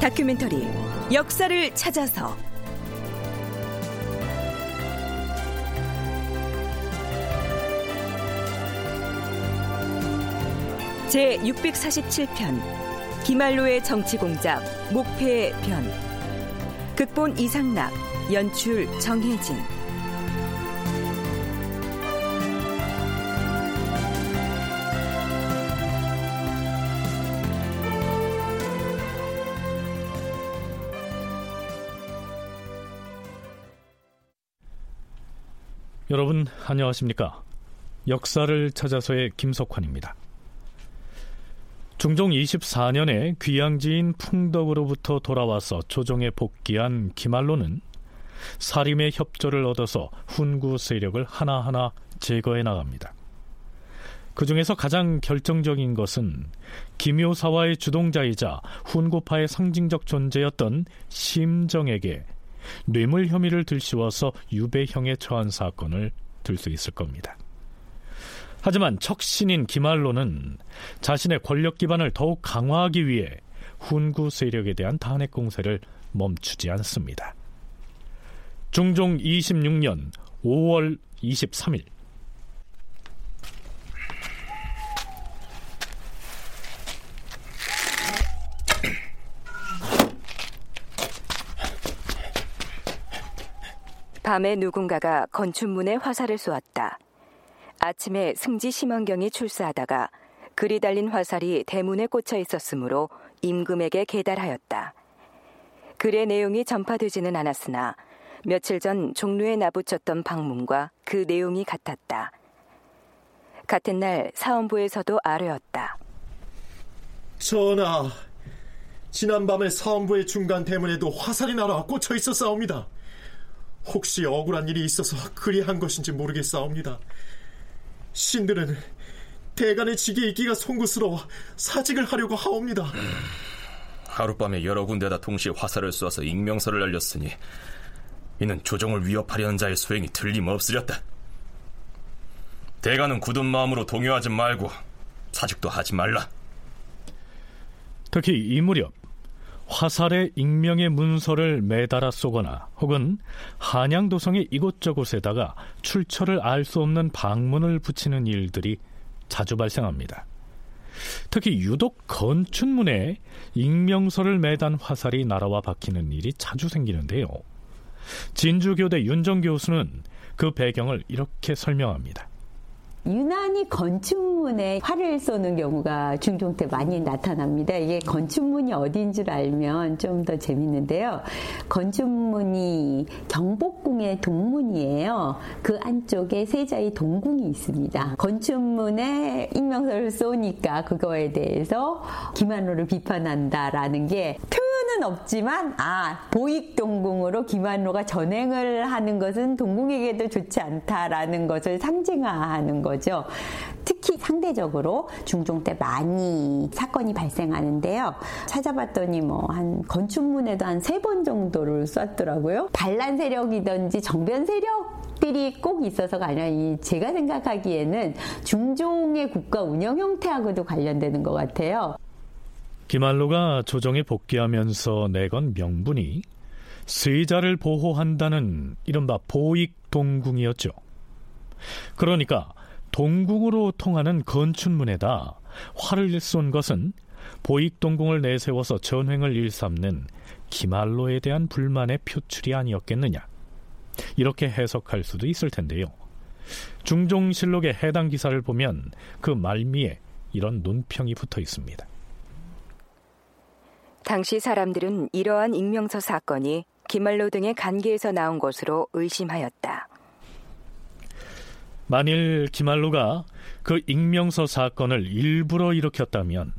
다큐멘터리 역사를 찾아서. 제 647편 기말로의 정치공작 목패의 변. 극본 이상락 연출 정혜진 여러분 안녕하십니까? 역사를 찾아서의 김석환입니다. 중종 24년에 귀양지인 풍덕으로부터 돌아와서 조정에 복귀한 김알로는 사림의 협조를 얻어서 훈구 세력을 하나하나 제거해 나갑니다. 그 중에서 가장 결정적인 것은 김효사와의 주동자이자 훈구파의 상징적 존재였던 심정에게 뇌물 혐의를 들씌워서 유배형에 처한 사건을 들 수 있을 겁니다. 하지만 척신인 김알로는 자신의 권력 기반을 더욱 강화하기 위해 훈구 세력에 대한 탄핵 공세를 멈추지 않습니다. 중종 26년 5월 23일 밤에 누군가가 건춘문에 화살을 쏘았다. 아침에 승지 심원경이 출사하다가 글이 달린 화살이 대문에 꽂혀 있었으므로 임금에게 계달하였다. 글의 내용이 전파되지는 않았으나 며칠 전 종로에 나붙였던 방문과 그 내용이 같았다. 같은 날 사원부에서도 아뢰었다. 전하, 지난밤에 사원부의 중간 대문에도 화살이 날아 꽂혀 있었사옵니다. 혹시 억울한 일이 있어서 그리한 것인지 모르겠사옵니다. 신들은 대간의 직에 있기가 송구스러워 사직을 하려고 하옵니다. 음, 하룻밤에 여러 군데다 동시에 화살을 쏘아서 익명서를 날렸으니 이는 조정을 위협하려는 자의 소행이 틀림없으렸다. 대가는 굳은 마음으로 동요하지 말고 사직도 하지 말라. 특히 이 무렵 화살에 익명의 문서를 매달아 쏘거나 혹은 한양도성의 이곳저곳에다가 출처를 알 수 없는 방문을 붙이는 일들이 자주 발생합니다. 특히 유독 건춘문에 익명서를 매단 화살이 날아와 박히는 일이 자주 생기는데요. 진주교대 윤정 교수는 그 배경을 이렇게 설명합니다. 유난히 건축 문에 활을 쏘는 경우가 중종 때 많이 나타납니다. 이게 건축문이 어딘 줄 알면 좀 더 재밌는데요. 건축문이 경복궁의 동문이에요. 그 안쪽에 세자의 동궁이 있습니다. 건축문에 익명서를 쏘니까 그거에 대해서 김한로를 비판한다라는 게 표현은 없지만 아 보익 동궁으로 김한로가 전행을 하는 것은 동궁에게도 좋지 않다라는 것을 상징화하는 거죠. 특히 상대적으로 중종 때 많이 사건이 발생하는데요. 찾아봤더니 뭐 한 건축문에도 한 세 번 정도를 쐈더라고요. 반란 세력이든지 정변 세력 들이 꼭 있어서가 아니라 이 제가 생각하기에는 중종의 국가 운영 형태하고도 관련되는 것 같아요. 김한로가 조정에 복귀하면서 내건 명분이 세자를 보호한다는 이른바 보익 동궁이었죠. 그러니까 동궁으로 통하는 건춘문에다 활을 쏜 것은 보익 동궁을 내세워서 전횡을 일삼는 김한로에 대한 불만의 표출이 아니었겠느냐. 이렇게 해석할 수도 있을 텐데요. 중종실록의 해당 기사를 보면 그 말미에 이런 논평이 붙어 있습니다. 당시 사람들은 이러한 익명서 사건이 김말로 등의 관계에서 나온 것으로 의심하였다. 만일 김말로가 그 익명서 사건을 일부러 일으켰다면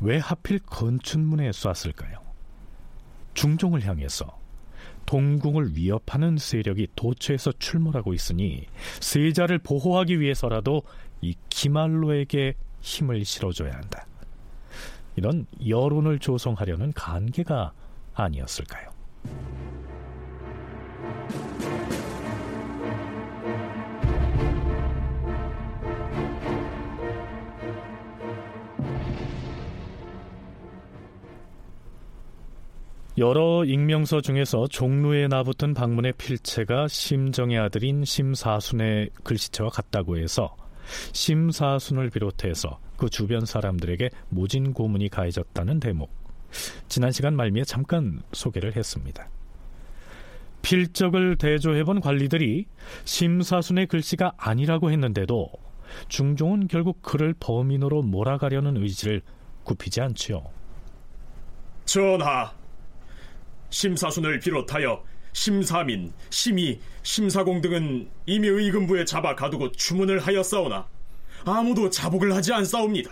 왜 하필 건춘문에 쐈을까요? 중종을 향해서 동궁을 위협하는 세력이 도처에서 출몰하고 있으니 세자를 보호하기 위해서라도 이 기말로에게 힘을 실어줘야 한다. 이런 여론을 조성하려는 간계가 아니었을까요? 여러 익명서 중에서 종루에 나붙은 방문의 필체가 심정의 아들인 심사순의 글씨체와 같다고 해서 심사순을 비롯해서 그 주변 사람들에게 모진 고문이 가해졌다는 대목. 지난 시간 말미에 잠깐 소개를 했습니다. 필적을 대조해본 관리들이 심사순의 글씨가 아니라고 했는데도 중종은 결국 그를 범인으로 몰아가려는 의지를 굽히지 않지요. 전하, 심사순을 비롯하여 심사민, 심의, 심사공 등은 이미 의금부에 잡아 가두고 추문을 하였사오나 아무도 자복을 하지 않사옵니다.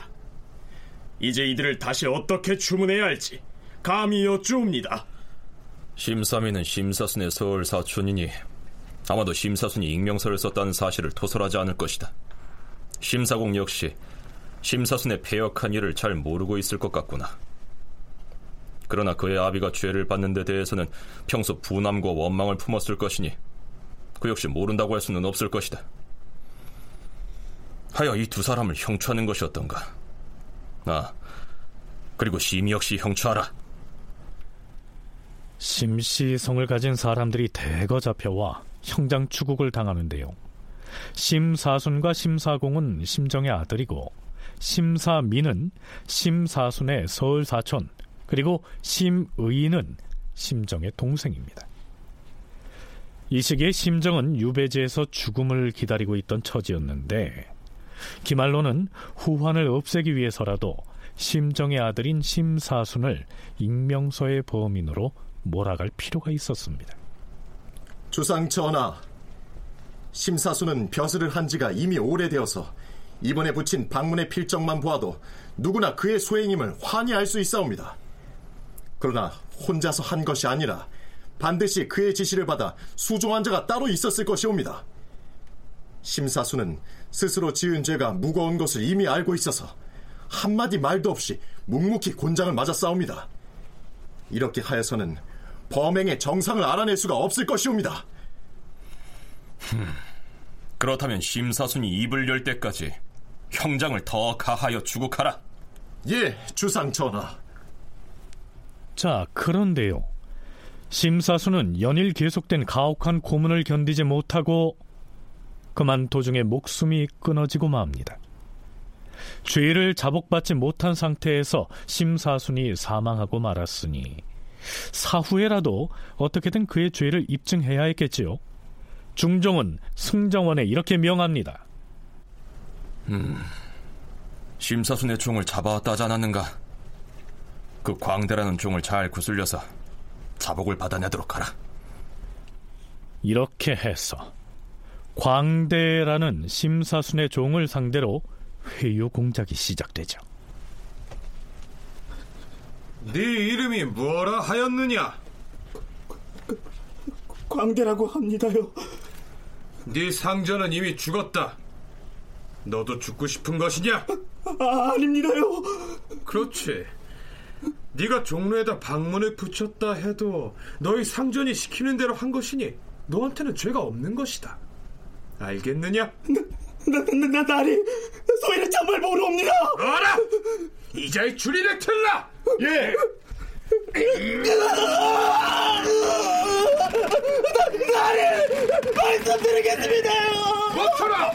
이제 이들을 다시 어떻게 추문해야 할지 감히 여쭈옵니다. 심사민은 심사순의 서울 사촌이니 아마도 심사순이 익명서를 썼다는 사실을 토설하지 않을 것이다. 심사공 역시 심사순의 폐역한 일을 잘 모르고 있을 것 같구나. 그러나 그의 아비가 죄를 받는 데 대해서는 평소 분함과 원망을 품었을 것이니 그 역시 모른다고 할 수는 없을 것이다. 하여 이 두 사람을 형추하는 것이 어떤가? 아, 그리고 심이 역시 형추하라. 심시성을 가진 사람들이 대거 잡혀와 형장 추국을 당하는데요. 심사순과 심사공은 심정의 아들이고 심사민은 심사순의 서울 사촌 그리고 심의는 심정의 동생입니다. 이 시기에 심정은 유배지에서 죽음을 기다리고 있던 처지였는데 기말로는 후환을 없애기 위해서라도 심정의 아들인 심사순을 익명서의 범인으로 몰아갈 필요가 있었습니다. 주상 전하, 심사수는 벼슬을 한 지가 이미 오래되어서 이번에 붙인 방문의 필적만 보아도 누구나 그의 소행임을 환히 알 수 있사옵니다. 그러나 혼자서 한 것이 아니라 반드시 그의 지시를 받아 수종한 자가 따로 있었을 것이옵니다. 심사수는 스스로 지은 죄가 무거운 것을 이미 알고 있어서 한마디 말도 없이 묵묵히 곤장을 맞아 싸웁니다. 이렇게 하여서는 범행의 정상을 알아낼 수가 없을 것이옵니다. 그렇다면 심사순이 입을 열 때까지 형장을 더 가하여 주국하라. 예, 주상 전하. 자, 그런데요. 심사수는 연일 계속된 가혹한 고문을 견디지 못하고 그만 도중에 목숨이 끊어지고 맙니다. 죄를 자복받지 못한 상태에서 심사순이 사망하고 말았으니 사후에라도 어떻게든 그의 죄를 입증해야 했겠지요. 중종은 승정원에 이렇게 명합니다. 음, 심사순의 종을 잡아왔다지 않았는가? 그 광대라는 종을 잘 구슬려서 자복을 받아내도록 하라. 이렇게 해서 광대라는 심사순의 종을 상대로 회유 공작이 시작되죠. 네 이름이 뭐라 하였느냐? 광대라고 합니다요. 네 상전은 이미 죽었다. 너도 죽고 싶은 것이냐? 아, 아닙니다요. 그렇지. 네가 종로에다 방문을 붙였다 해도 너희 상전이 시키는 대로 한 것이니 너한테는 죄가 없는 것이다. 알겠느냐? 나, 나, 나, 나리 소리를 정말 모르옵니다. 어라! 이자의 줄이를 틀라! 예. 나리 말씀드리겠습니다요. 멈춰라!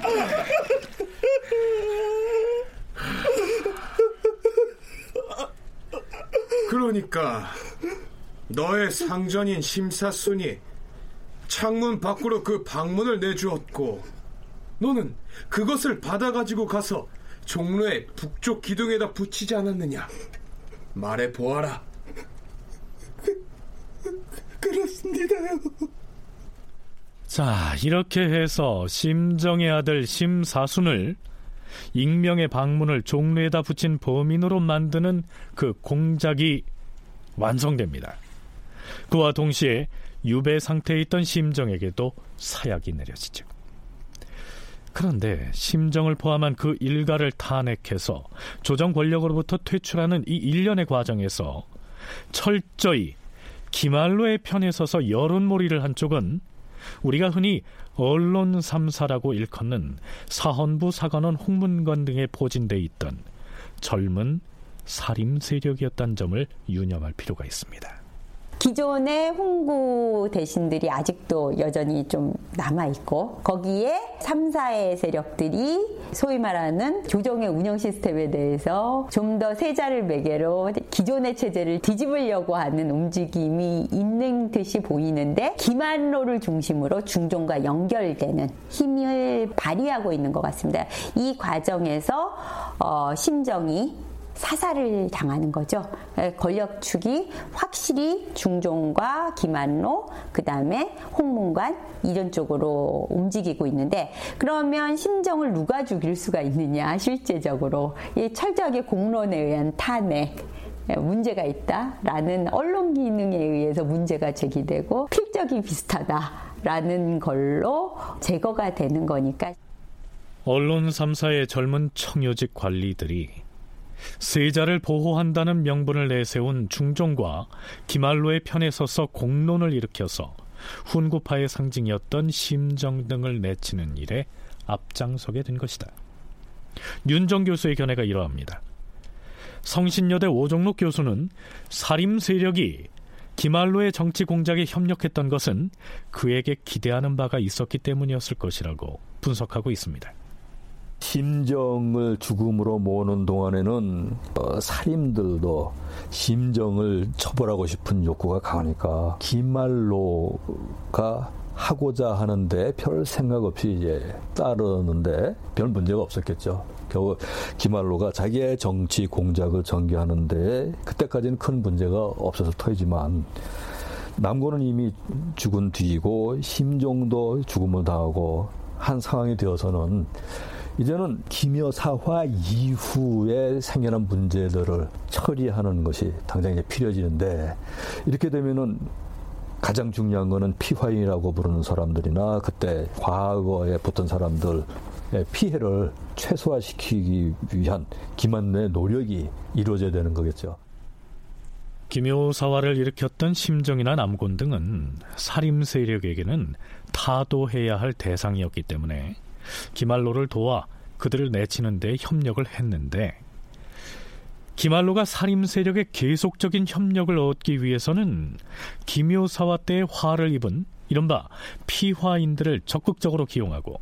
그러니까 너의 상전인 심사순이 창문 밖으로 그 방문을 내주었고 너는 그것을 받아가지고 가서 종로의 북쪽 기둥에다 붙이지 않았느냐 말해 보아라 그렇습니다요. 자, 이렇게 해서 심정의 아들 심사순을 익명의 방문을 종로에다 붙인 범인으로 만드는 그 공작이 완성됩니다. 그와 동시에 유배 상태에 있던 심정에게도 사약이 내려지죠. 그런데 심정을 포함한 그 일가를 탄핵해서 조정 권력으로부터 퇴출하는 이 일련의 과정에서 철저히 기말로의 편에 서서 여론몰이를 한 쪽은 우리가 흔히 언론 3사라고 일컫는 사헌부 사관원 홍문관 등에 포진돼 있던 젊은 살림 세력이었다는 점을 유념할 필요가 있습니다. 기존의 홍구 대신들이 아직도 여전히 좀 남아있고 거기에 3, 4의 세력들이 소위 말하는 조정의 운영 시스템에 대해서 좀 더 세자를 매개로 기존의 체제를 뒤집으려고 하는 움직임이 있는 듯이 보이는데 김한로를 중심으로 중종과 연결되는 힘을 발휘하고 있는 것 같습니다. 이 과정에서 어, 심정이 사살을 당하는 거죠. 권력축이 확실히 중종과 김한로, 그 다음에 홍문관 이런 쪽으로 움직이고 있는데 그러면 심정을 누가 죽일 수가 있느냐 실제적으로 이 철저하게 공론에 의한 탄핵 문제가 있다라는 언론 기능에 의해서 문제가 제기되고 필적이 비슷하다라는 걸로 제거가 되는 거니까 언론 3사의 젊은 청요직 관리들이 세자를 보호한다는 명분을 내세운 중종과 기말로의 편에 서서 공론을 일으켜서 훈구파의 상징이었던 심정 등을 내치는 일에 앞장서게 된 것이다. 윤정 교수의 견해가 이러합니다. 성신여대 오종록 교수는 사림 세력이 기말로의 정치 공작에 협력했던 것은 그에게 기대하는 바가 있었기 때문이었을 것이라고 분석하고 있습니다. 심정을 죽음으로 모으는 동안에는 어, 살인들도 심정을 처벌하고 싶은 욕구가 강하니까 기말로가 하고자 하는데 별 생각 없이 이제 따르는데 별 문제가 없었겠죠. 겨우 기말로가 자기의 정치 공작을 전개하는데 그때까지는 큰 문제가 없어서 터이지만 남고는 이미 죽은 뒤이고 심정도 죽음을 당하고 한 상황이 되어서는 이제는 기묘사화 이후에 생겨난 문제들을 처리하는 것이 당장 이제 필요해지는데 이렇게 되면은 가장 중요한 거는 피화인이라고 부르는 사람들이나 그때 과거에 붙은 사람들 피해를 최소화시키기 위한 기만의 노력이 이루어져야 되는 거겠죠. 기묘사화를 일으켰던 심정이나 남곤 등은 살림 세력에게는 타도해야 할 대상이었기 때문에 기말로를 도와 그들을 내치는 데 협력을 했는데 기말로가 살림 세력의 계속적인 협력을 얻기 위해서는 기묘사화 때 화를 입은 이른바 피화인들을 적극적으로 기용하고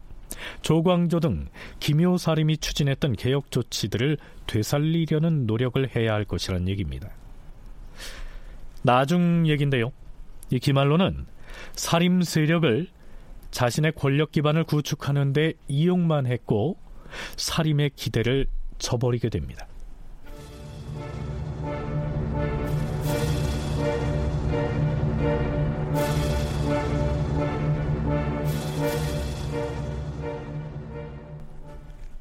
조광조 등 기묘사림이 추진했던 개혁 조치들을 되살리려는 노력을 해야 할 것이란 얘기입니다. 나중 얘긴데요. 이 기말로는 살림 세력을 자신의 권력 기반을 구축하는 데 이용만 했고 살림의 기대를 저버리게 됩니다.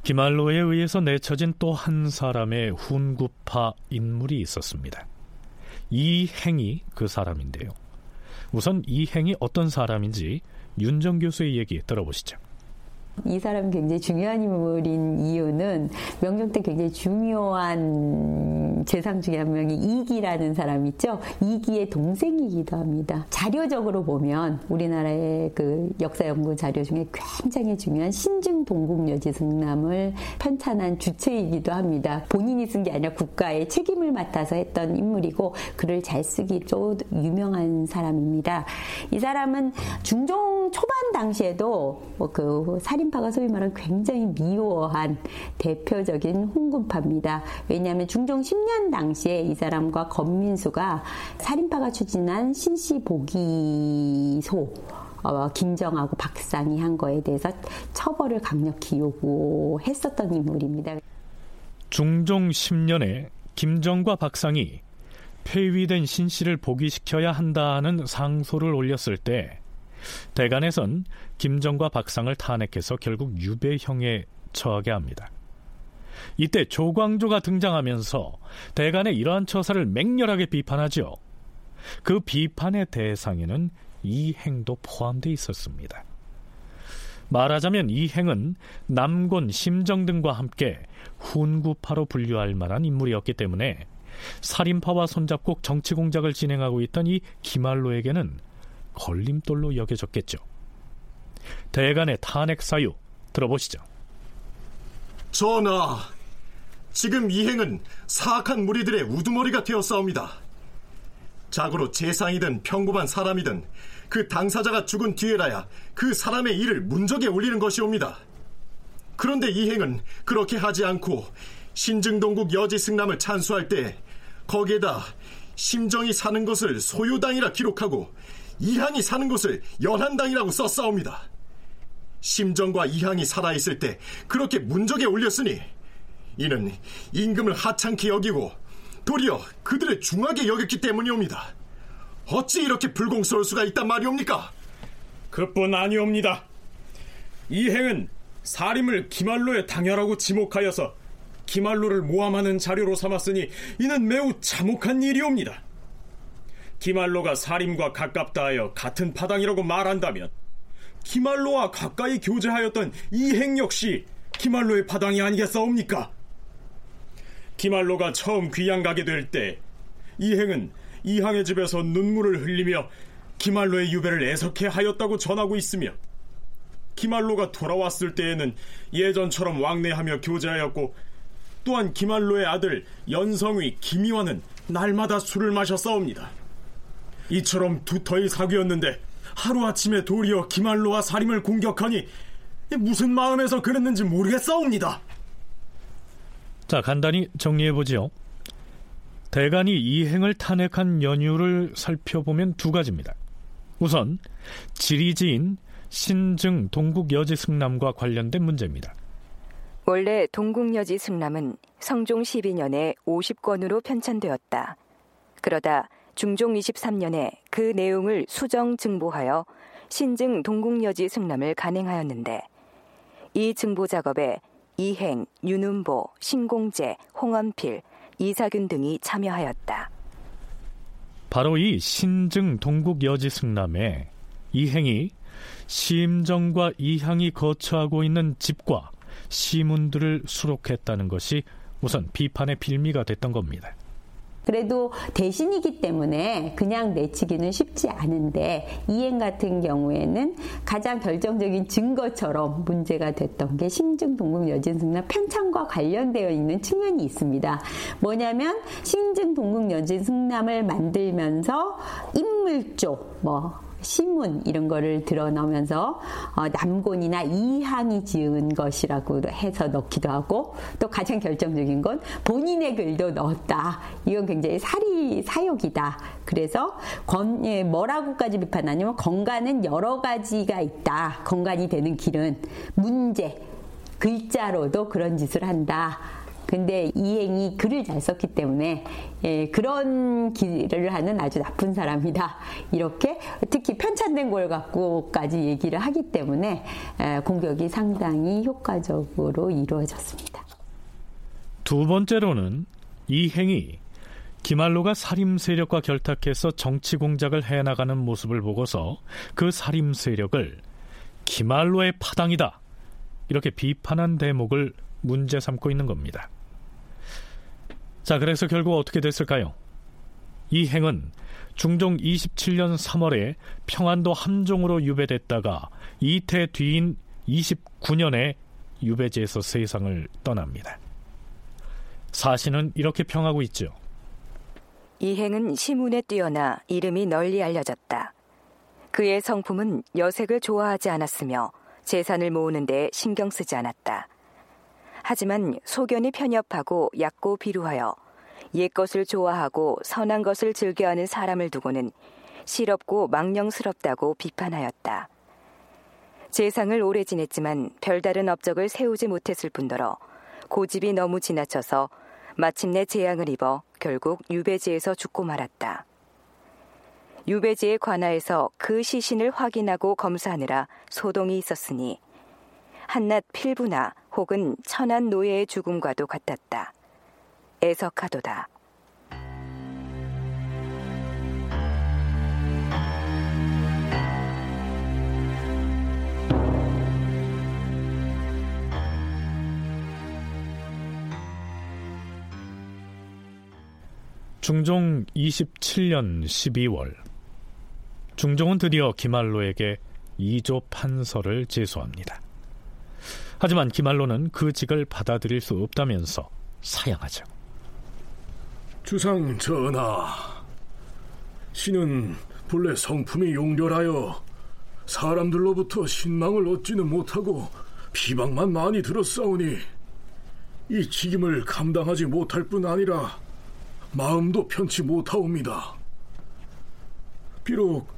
기말로에 의해서 내쳐진 또 한 사람의 훈구파 인물이 있었습니다. 이 행이 그 사람인데요. 우선 이 행이 어떤 사람인지 윤정 교수의 얘기 들어보시죠. 이 사람이 굉장히 중요한 인물인 이유는 명종 때 굉장히 중요한 재상 중에 한 명이 이기라는 사람 있죠. 이기의 동생이기도 합니다. 자료적으로 보면 우리나라의 그 역사 연구 자료 중에 굉장히 중요한 신증 동국여지 승남을 편찬한 주체이기도 합니다. 본인이 쓴 게 아니라 국가의 책임을 맡아서 했던 인물이고 글을 잘 쓰기로 유명한 사람입니다. 이 사람은 중종 초반 당시에도 뭐 그 살인 파가 소위 말하는 굉장히 미워한 대표적인 홍군파입니다. 왜냐하면 중종 10년 당시에 이 사람과 건민수가 살인파가 추진한 신시보기소 어, 김정하고 박상이 한 거에 대해서 처벌을 강력히 요구했었던 인물입니다. 중종 10년에 김정과 박상이 폐위된 신씨를 복위시켜야 한다는 상소를 올렸을 때 대간에선 김정과 박상을 탄핵해서 결국 유배형에 처하게 합니다. 이때 조광조가 등장하면서 대간의 이러한 처사를 맹렬하게 비판하죠. 그 비판의 대상에는 이 행도 포함되어 있었습니다. 말하자면 이 행은 남곤, 심정 등과 함께 훈구파로 분류할 만한 인물이었기 때문에 살인파와 손잡고 정치 공작을 진행하고 있던 이 기말로에게는 걸림돌로 여겨졌겠죠. 대간의 탄핵 사유 들어보시죠. 전하, 지금 이 행은 사악한 무리들의 우두머리가 되었사옵니다. 자고로 재상이든 평범한 사람이든 그 당사자가 죽은 뒤에라야 그 사람의 일을 문적에 올리는 것이옵니다. 그런데 이 행은 그렇게 하지 않고 신증동국 여지 승남을 찬수할 때 거기에다 심정이 사는 것을 소유당이라 기록하고 이항이 사는 것을 연한당이라고 썼사옵니다. 심정과 이항이 살아있을 때 그렇게 문적에 올렸으니 이는 임금을 하찮게 여기고 도리어 그들을 중하게 여겼기 때문이옵니다. 어찌 이렇게 불공스러울 수가 있단 말이옵니까? 그뿐 아니옵니다. 이 행은 사림을 기말로에 당열하고 지목하여서 기말로를 모함하는 자료로 삼았으니 이는 매우 참혹한 일이옵니다. 기말로가 사림과 가깝다 하여 같은 파당이라고 말한다면 기말로와 가까이 교제하였던 이행 역시 기말로의 파당이 아니겠사옵니까? 기말로가 처음 귀양 가게 될 때 이행은 이항의 집에서 눈물을 흘리며 기말로의 유배를 애석해 하였다고 전하고 있으며 기말로가 돌아왔을 때에는 예전처럼 왕래하며 교제하였고 또한 기말로의 아들 연성의 김이와는 날마다 술을 마셨사옵니다. 이처럼 두터이 사귀었는데 하루아침에 도리어 기말로와 사림을 공격하니 무슨 마음에서 그랬는지 모르겠사옵니다. 자, 간단히 정리해보지요. 대간이 이 행을 탄핵한 연유를 살펴보면 두 가지입니다. 우선 지리지인 신증 동국여지 승남과 관련된 문제입니다. 원래 동국여지 승남은 성종 12년에 50권으로 편찬되었다. 그러다 중종 23년에 그 내용을 수정 증보하여 신증 동국여지 승남을 간행하였는데 이 증보 작업에 이행, 윤은보, 신공재, 홍원필, 이사균 등이 참여하였다. 바로 이 신증 동국 여지 승남에 이행이 심정과 이향이 거처하고 있는 집과 시문들을 수록했다는 것이 우선 비판의 빌미가 됐던 겁니다. 그래도 대신이기 때문에 그냥 내치기는 쉽지 않은데 이행 같은 경우에는 가장 결정적인 증거처럼 문제가 됐던 게 신증 동국 여진승남 편찬과 관련되어 있는 측면이 있습니다. 뭐냐면 신증 동국 여진승남을 만들면서 인물 쪽뭐 신문 이런 거를 드러나면서 어, 남곤이나 이항이 지은 것이라고 해서 넣기도 하고 또 가장 결정적인 건 본인의 글도 넣었다. 이건 굉장히 사리 사욕이다. 그래서 건, 예, 뭐라고까지 비판하냐면 건간은 여러 가지가 있다. 건간이 되는 길은 문제 글자로도 그런 짓을 한다. 근데 이행이 글을 잘 썼기 때문에 예, 그런 길을 하는 아주 나쁜 사람이다. 이렇게 특히 편찬된 걸 갖고까지 얘기를 하기 때문에 예, 공격이 상당히 효과적으로 이루어졌습니다. 두 번째로는 이행이 기말로가 살림 세력과 결탁해서 정치 공작을 해나가는 모습을 보고서 그 살림 세력을 기말로의 파당이다. 이렇게 비판한 대목을 문제 삼고 있는 겁니다. 자, 그래서 결국 어떻게 됐을까요? 이 행은 중종 27년 3월에 평안도 함종으로 유배됐다가 이태 뒤인 29년에 유배지에서 세상을 떠납니다. 사신은 이렇게 평하고 있죠. 이 행은 시문에 뛰어나 이름이 널리 알려졌다. 그의 성품은 여색을 좋아하지 않았으며 재산을 모으는 데 신경 쓰지 않았다. 하지만 소견이 편협하고 얕고 비루하여 옛 것을 좋아하고 선한 것을 즐겨하는 사람을 두고는 실없고 망령스럽다고 비판하였다. 재상을 오래 지냈지만 별다른 업적을 세우지 못했을 뿐더러 고집이 너무 지나쳐서 마침내 재앙을 입어 결국 유배지에서 죽고 말았다. 유배지에 관하여서 그 시신을 확인하고 검사하느라 소동이 있었으니 한낱 필부나 혹은 천한 노예의 죽음과도 같았다. 애석하도다. 중종 27년 12월 중종은 드디어 기말로에게 이조 판서를 제소합니다. 하지만 기말로는 그 직을 받아들일 수 없다면서 사양하죠. 주상 전하, 신은 본래 성품이 용렬하여 사람들로부터 신망을 얻지는 못하고 비방만 많이 들었사오니 이 직임을 감당하지 못할 뿐 아니라 마음도 편치 못하옵니다. 비록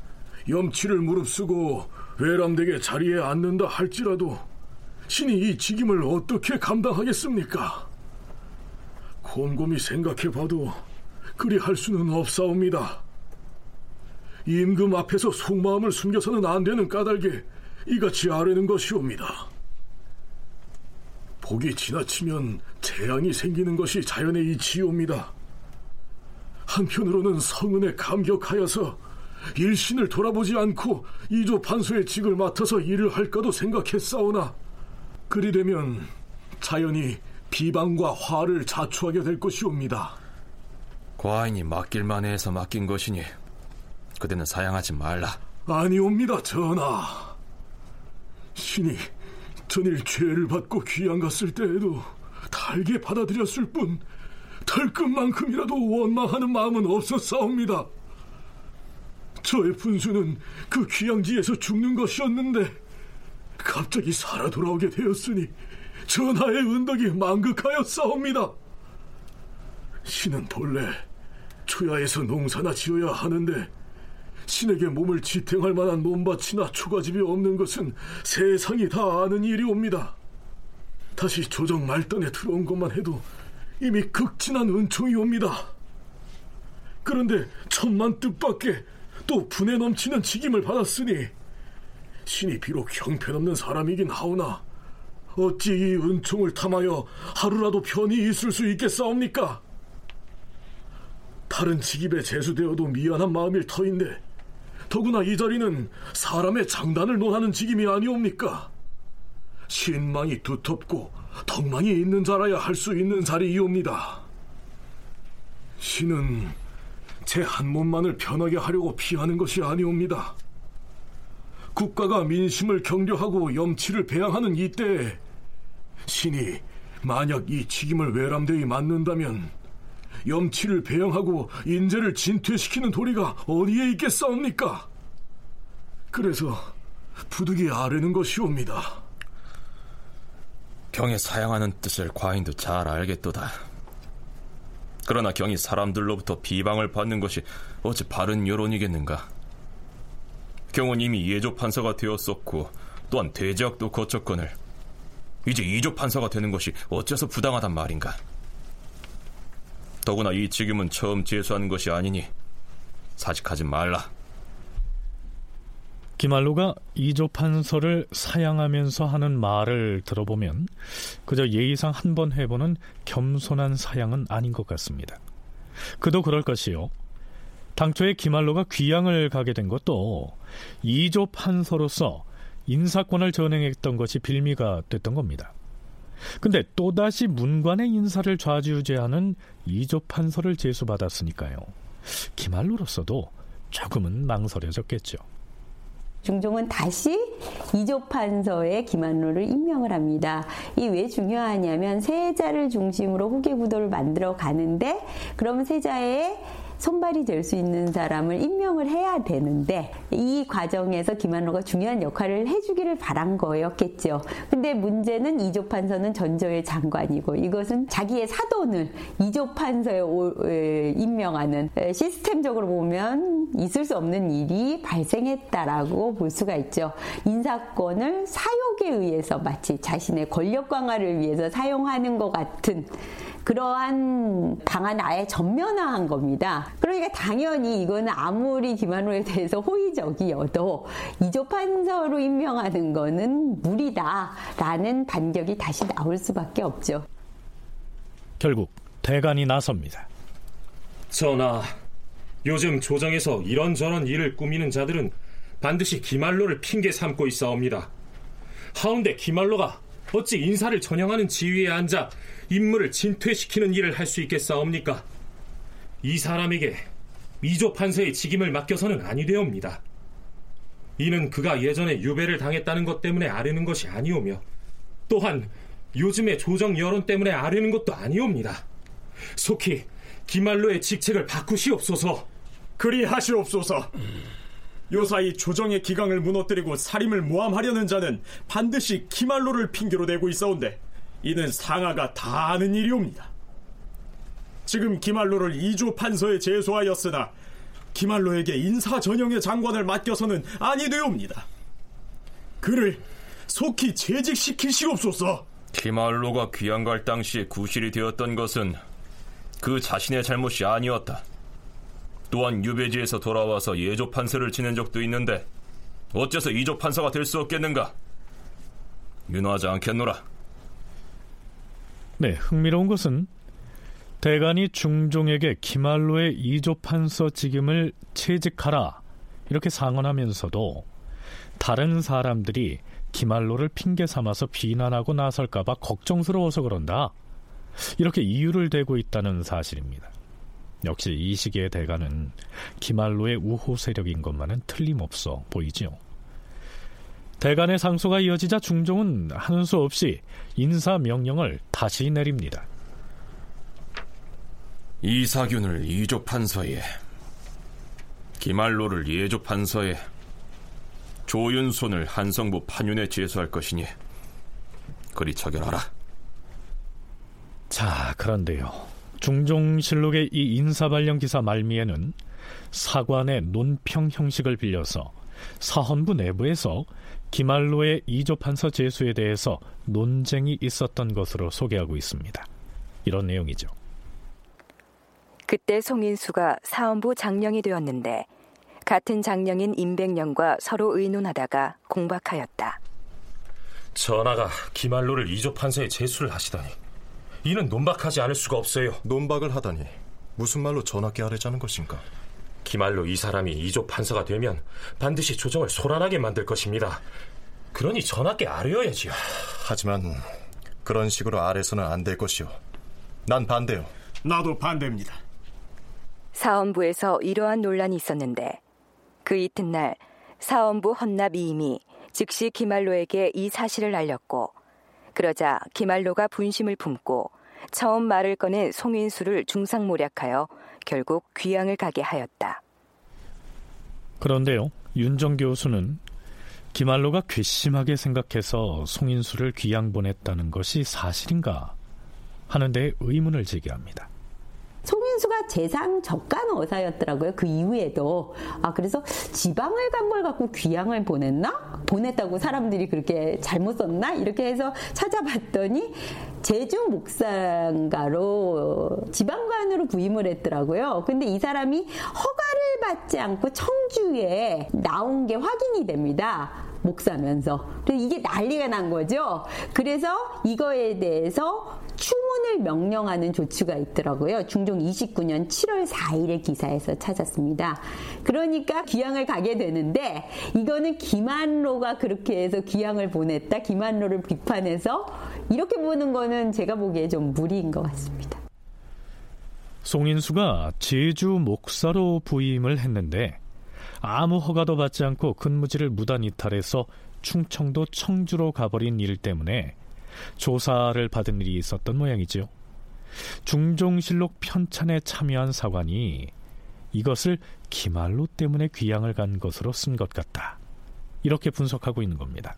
염치를 무릅쓰고 외람되게 자리에 앉는다 할지라도 신이 이 직임을 어떻게 감당하겠습니까? 곰곰이 생각해봐도 그리 할 수는 없사옵니다. 임금 앞에서 속마음을 숨겨서는 안 되는 까닭에 이같이 아뢰는 것이옵니다. 복이 지나치면 재앙이 생기는 것이 자연의 이치이옵니다. 한편으로는 성은에 감격하여서 일신을 돌아보지 않고 이조 판소의 직을 맡아서 일을 할까도 생각했사오나 그리 되면 자연히 비방과 화를 자초하게 될 것이옵니다. 과인이 맡길 만 해서 맡긴 것이니 그대는 사양하지 말라. 아니옵니다, 전하. 신이 전일 죄를 받고 귀양 갔을 때에도 달게 받아들였을 뿐 털끝만큼이라도 원망하는 마음은 없었사옵니다. 저의 분수는 그 귀양지에서 죽는 것이었는데 갑자기 살아 돌아오게 되었으니 전하의 은덕이 만극하였사옵니다. 신은 본래 초야에서 농사나 지어야 하는데 신에게 몸을 지탱할 만한 논밭이나 초가집이 없는 것은 세상이 다 아는 일이옵니다. 다시 조정 말단에 들어온 것만 해도 이미 극진한 은총이 옵니다. 그런데 천만 뜻밖에 또 분에 넘치는 직임을 받았으니 신이 비록 형편없는 사람이긴 하오나 어찌 이 은총을 탐하여 하루라도 편히 있을 수 있겠사옵니까? 다른 직입에 제수되어도 미안한 마음일 터인데 더구나 이 자리는 사람의 장단을 논하는 직임이 아니옵니까? 신망이 두텁고 덕망이 있는 자라야 할 수 있는 자리이옵니다. 신은 제 한 몸만을 편하게 하려고 피하는 것이 아니옵니다. 국가가 민심을 경려하고 염치를 배양하는 이때에 신이 만약 이 직임을 외람되이 맡는다면 염치를 배양하고 인재를 진퇴시키는 도리가 어디에 있겠사옵니까? 그래서 부득이 아뢰는 것이옵니다. 경에 사양하는 뜻을 과인도 잘 알겠도다. 그러나 경이 사람들로부터 비방을 받는 것이 어찌 바른 여론이겠는가? 경은 이미 예조 판사가 되었었고 또한 대제학도 거쳤거늘 이제 이조 판사가 되는 것이 어째서 부당하단 말인가? 더구나 이 직임은 처음 제수하는 것이 아니니 사직하지 말라. 기말로가 이조 판서를 사양하면서 하는 말을 들어보면 그저 예의상 한 번 해보는 겸손한 사양은 아닌 것 같습니다. 그도 그럴 것이요. 당초에 기말로가 귀양을 가게 된 것도 이조 판서로서 인사권을 전행했던 것이 빌미가 됐던 겁니다. 근데 또다시 문관의 인사를 좌지우지하는 이조 판서를 제수받았으니까요. 기말로로서도 조금은 망설여졌겠죠. 중종은 다시 이조판서에 김한로를 임명을 합니다. 이 왜 중요하냐면 세자를 중심으로 후계 구도를 만들어 가는데 그럼 세자의 손발이 될 수 있는 사람을 임명을 해야 되는데 이 과정에서 김한로가 중요한 역할을 해주기를 바란 거였겠죠. 근데 문제는 이조 판서는 전저의 장관이고 이것은 자기의 사돈을 이조 판서에 임명하는 시스템적으로 보면 있을 수 없는 일이 발생했다라고 볼 수가 있죠. 인사권을 사욕에 의해서 마치 자신의 권력 강화를 위해서 사용하는 것 같은 그러한 방안 아예 전면화한 겁니다. 그러니까 당연히 이거는 아무리 김한호에 대해서 호의적이어도 이조 판서로 임명하는 거는 무리다라는 반격이 다시 나올 수밖에 없죠. 결국 대간이 나섭니다. 전하, 요즘 조정에서 이런저런 일을 꾸미는 자들은 반드시 기말로를 핑계 삼고 있사옵니다. 하운데 기말로가 어찌 인사를 전형하는 지위에 앉아 임무를 진퇴시키는 일을 할 수 있겠사옵니까? 이 사람에게 이조 판서의 직임을 맡겨서는 아니 되옵니다. 이는 그가 예전에 유배를 당했다는 것 때문에 아르는 것이 아니오며 또한 요즘의 조정 여론 때문에 아르는 것도 아니옵니다. 속히 기말로의 직책을 바꾸시옵소서. 그리하시옵소서. 요사이 조정의 기강을 무너뜨리고 살임을 모함하려는 자는 반드시 기말로를 핑계로 대고 있어온데 이는 상하가 다 아는 일이옵니다. 지금 기말로를 이조 판서에 제소하였으나 기말로에게 인사 전형의 장관을 맡겨서는 아니 되옵니다. 그를 속히 재직시키시옵소서. 기말로가 귀양갈 당시에 구실이 되었던 것은 그 자신의 잘못이 아니었다. 또한 유배지에서 돌아와서 예조 판서를 지낸 적도 있는데 어째서 이조 판서가 될 수 없겠는가? 윤화하지 않겠노라. 네, 흥미로운 것은 대간이 중종에게 기말로의 이조 판서 직임을 채직하라 이렇게 상언하면서도 다른 사람들이 기말로를 핑계 삼아서 비난하고 나설까봐 걱정스러워서 그런다. 이렇게 이유를 대고 있다는 사실입니다. 역시 이 시기의 대가는 기말로의 우호 세력인 것만은 틀림없어 보이지요. 대간의 상소가 이어지자 중종은 하는 수 없이 인사 명령을 다시 내립니다. 이사균을 이조 판서에, 기말로를 예조 판서에, 조윤손을 한성부 판윤에 제수할 것이니 그리 처결하라. 자, 그런데요. 중종실록의 이 인사발령 기사 말미에는 사관의 논평 형식을 빌려서 사헌부 내부에서 기말로의 이조판서 제수에 대해서 논쟁이 있었던 것으로 소개하고 있습니다. 이런 내용이죠. 그때 송인수가 사헌부 장령이 되었는데 같은 장령인 임백령과 서로 의논하다가 공박하였다. 전하가 기말로를 이조판서에 제수를 하시다니 이는 논박하지 않을 수가 없어요. 논박을 하다니 무슨 말로 전하께 아뢰자는 것인가? 기말로 이 사람이 이조 판서가 되면 반드시 조정을 소란하게 만들 것입니다. 그러니 전하께 아뢰어야지요. 하지만 그런 식으로 아래서는 안 될 것이오. 난 반대요. 나도 반대입니다. 사헌부에서 이러한 논란이 있었는데 그 이튿날 사헌부 헌납 이임이 즉시 기말로에게 이 사실을 알렸고 그러자 기말로가 분심을 품고 처음 말을 꺼낸 송인수를 중상모략하여 결국 귀양을 가게 하였다. 그런데요, 윤정 교수는 기말로가 괘씸하게 생각해서 송인수를 귀양 보냈다는 것이 사실인가 하는데 의문을 제기합니다. 송인수가 재상 적간 어사였더라고요. 그 이후에도. 아, 그래서 지방을 간 걸 갖고 귀양을 보냈나? 보냈다고 사람들이 그렇게 잘못 썼나? 이렇게 해서 찾아봤더니 제주 목상가로 지방관으로 부임을 했더라고요. 근데 이 사람이 허가를 받지 않고 청주에 나온 게 확인이 됩니다. 목사면서. 그래서 이게 난리가 난 거죠. 그래서 이거에 대해서 추문을 명령하는 조치가 있더라고요. 중종 29년 7월 4일의 기사에서 찾았습니다. 그러니까 귀양을 가게 되는데 이거는 김한로가 그렇게 해서 귀양을 보냈다. 김한로를 비판해서 이렇게 보는 거는 제가 보기에 좀 무리인 것 같습니다. 송인수가 제주 목사로 부임을 했는데 아무 허가도 받지 않고 근무지를 무단 이탈해서 충청도 청주로 가버린 일 때문에 조사를 받은 일이 있었던 모양이지요. 중종실록 편찬에 참여한 사관이 이것을 기말로 때문에 귀양을 간 것으로 쓴 것 같다. 이렇게 분석하고 있는 겁니다.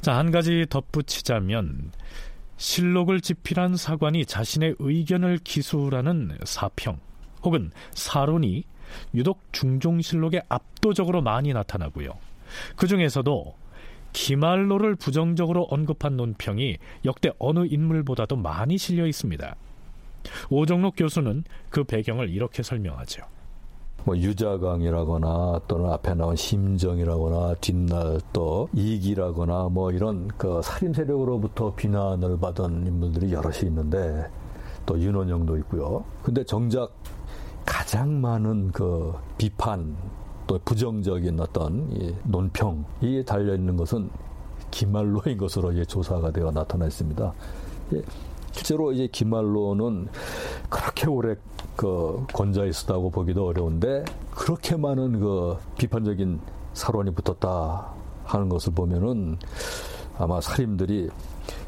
자, 한 가지 덧붙이자면 실록을 집필한 사관이 자신의 의견을 기술하는 사평 혹은 사론이 유독 중종실록에 압도적으로 많이 나타나고요. 그 중에서도 기말로를 부정적으로 언급한 논평이 역대 어느 인물보다도 많이 실려 있습니다. 오정록 교수는 그 배경을 이렇게 설명하죠. 뭐 유자강이라거나 또는 앞에 나온 심정이라거나 뒷날 또 이기라거나 뭐 이런 그 살인 세력으로부터 비난을 받은 인물들이 여럿이 있는데 또 윤원영도 있고요. 근데 정작 가장 많은 그 비판 또 부정적인 어떤 이 논평이 달려 있는 것은 기말로인 것으로 이제 조사가 되어 나타났습니다. 예, 실제로 이제 기말로는 그렇게 오래 그 권좌 있었다고 보기도 어려운데 그렇게 많은 그 비판적인 사론이 붙었다 하는 것을 보면은 아마 사림들이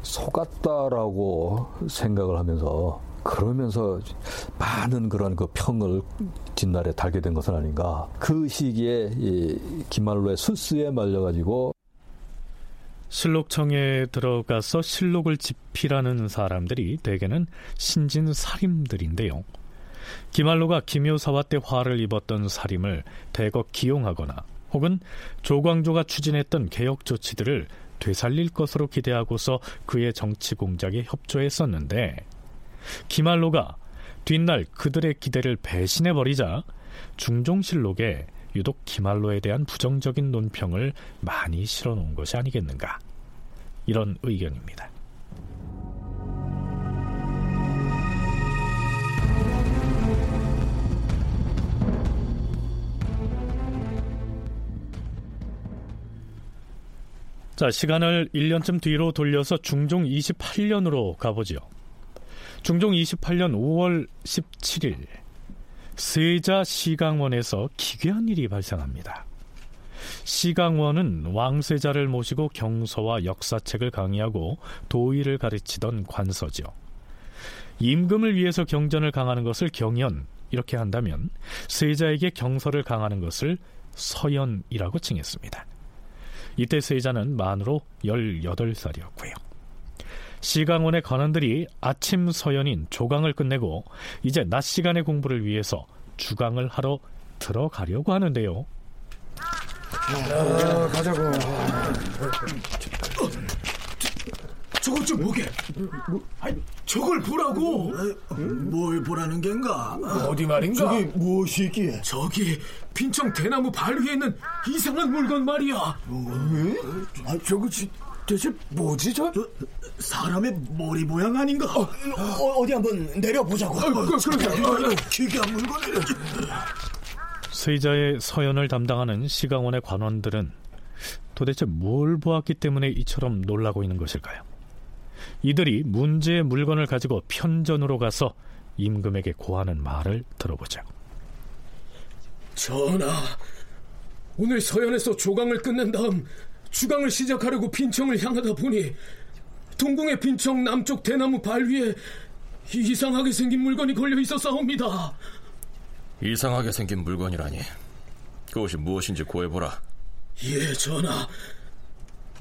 속았다라고 생각을 하면서 그러면서 많은 그런 그 평을 뒷날에 달게 된 것은 아닌가. 그 시기에 이 기말로의 술수에 말려가지고 실록청에 들어가서 실록을 집필하는 사람들이 대개는 신진 살인들인데요. 기말로가 김효사와 때 화를 입었던 살인을 대거 기용하거나 혹은 조광조가 추진했던 개혁 조치들을 되살릴 것으로 기대하고서 그의 정치 공작에 협조했었는데 기말로가 뒷날 그들의 기대를 배신해버리자 중종실록에 유독 기말로에 대한 부정적인 논평을 많이 실어놓은 것이 아니겠는가 이런 의견입니다. 자, 시간을 1년쯤 뒤로 돌려서 중종 28년으로 가보지요. 중종 28년 5월 17일 세자 시강원에서 기괴한 일이 발생합니다. 시강원은 왕세자를 모시고 경서와 역사책을 강의하고 도의를 가르치던 관서죠. 임금을 위해서 경전을 강하는 것을 경연 이렇게 한다면 세자에게 경서를 강하는 것을 서연이라고 칭했습니다. 이때 세자는 만으로 18살이었고요. 시강원의 관원들이 아침 서연인 조강을 끝내고 이제 낮 시간의 공부를 위해서 주강을 하러 들어가려고 하는데요. 아, 가자고. 저것 좀 보게. 아니, 저걸 보라고. 뭘 보라는 겐가? 어디 말인가? 저기 무엇이 있기에? 저기 빈청 대나무 발 위에 있는 이상한 물건 말이야. 왜? 아, 저 거 대체 뭐지 저? 사람의 머리 모양 아닌가? 어, 디 한번 내려보자고. 어, 그, 그러게. 기괴한 물건이래. 세자의 서연을 담당하는 시강원의 관원들은 도대체 뭘 보았기 때문에 이처럼 놀라고 있는 것일까요? 이들이 문제의 물건을 가지고 편전으로 가서 임금에게 고하는 말을 들어보자. 전하, 오늘 서연에서 조강을 끝낸 다음 주강을 시작하려고 빈청을 향하다 보니 동궁의 빈청 남쪽 대나무 발 위에 이상하게 생긴 물건이 걸려 있었사옵니다. 이상하게 생긴 물건이라니. 그것이 무엇인지 고해보라. 예, 전하.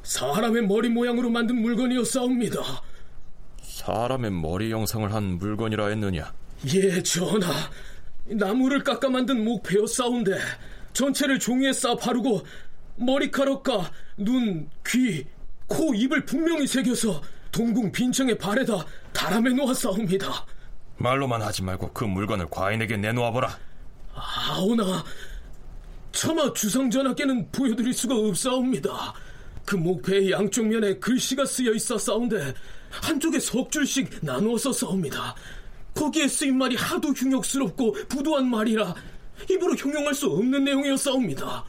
사람의 머리 모양으로 만든 물건이었사옵니다. 사람의 머리 형상을 한 물건이라 했느냐? 예, 전하. 나무를 깎아 만든 목패였사온데 전체를 종이에 싸 바르고 머리카락과 눈, 귀, 코, 입을 분명히 새겨서 동궁 빈청의 발에다 달아매 놓았사옵니다. 말로만 하지 말고 그 물건을 과인에게 내놓아보라. 아오나, 차마 주상전하께는 보여드릴 수가 없사옵니다. 그 목패의 양쪽 면에 글씨가 쓰여 있었사온데 한쪽에 석 줄씩 나누어서 싸웁니다. 거기에 쓰인 말이 하도 흉역스럽고 부도한 말이라 입으로 형용할 수 없는 내용이었사옵니다.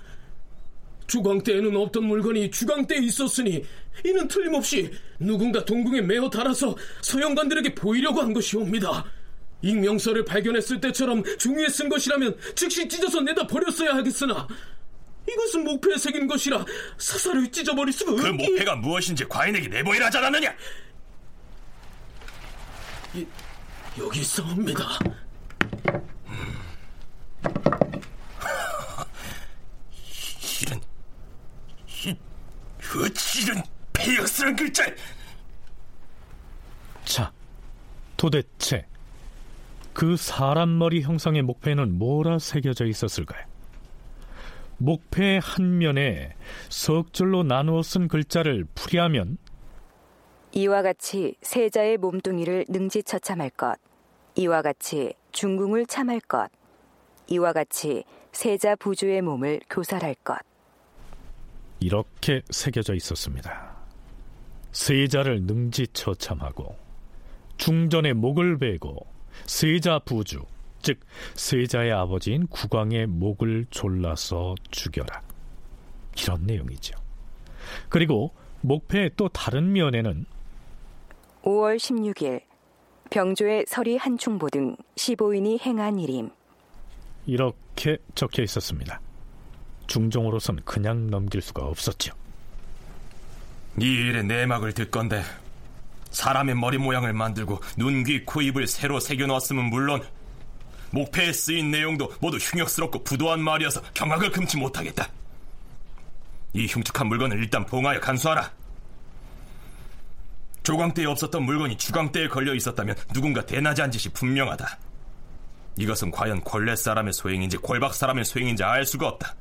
주광 때에는 없던 물건이 주광 때에 있었으니 이는 틀림없이 누군가 동궁에 매어 달아서 서영관들에게 보이려고 한 것이옵니다. 익명서를 발견했을 때처럼 종이에 쓴 것이라면 즉시 찢어서 내다 버렸어야 하겠으나 이것은 목패에 새긴 것이라 사사를 찢어버릴 수가 그 없기... 목패가 무엇인지 과인에게 내보이라 하지 않았느냐? 이, 여기 있사옵니다. 이런 이 어찌 이런 폐역스러운 글자 자, 도대체 그 사람 머리 형상의 목패는 뭐라 새겨져 있었을까요? 목패 한 면에 석 줄로 나누어 쓴 글자를 풀이하면 이와 같이 세자의 몸뚱이를 능지처참할 것. 이와 같이 중궁을 참할 것. 이와 같이 세자 부주의 몸을 교살할 것. 이렇게 새겨져 있었습니다. 세자를 능지처참하고 중전의 목을 베고 세자 부주, 즉 세자의 아버지인 국왕의 목을 졸라서 죽여라. 이런 내용이죠. 그리고 목패의 또 다른 면에는 5월 16일 병조의 서리 한충보 등 15인이 행한 일임. 이렇게 적혀 있었습니다. 중종으로선 그냥 넘길 수가 없었죠. 이 일의 내막을 듣건데 사람의 머리 모양을 만들고 눈, 귀, 코, 입을 새로 새겨놓았으면 물론 목패에 쓰인 내용도 모두 흉역스럽고 부도한 말이어서 경악을 금치 못하겠다. 이 흉측한 물건을 일단 봉하여 간수하라. 조광 때에 없었던 물건이 주광 때에 걸려 있었다면 누군가 대낮에 한 짓이 분명하다. 이것은 과연 권례 사람의 소행인지 골박 사람의 소행인지 알 수가 없다.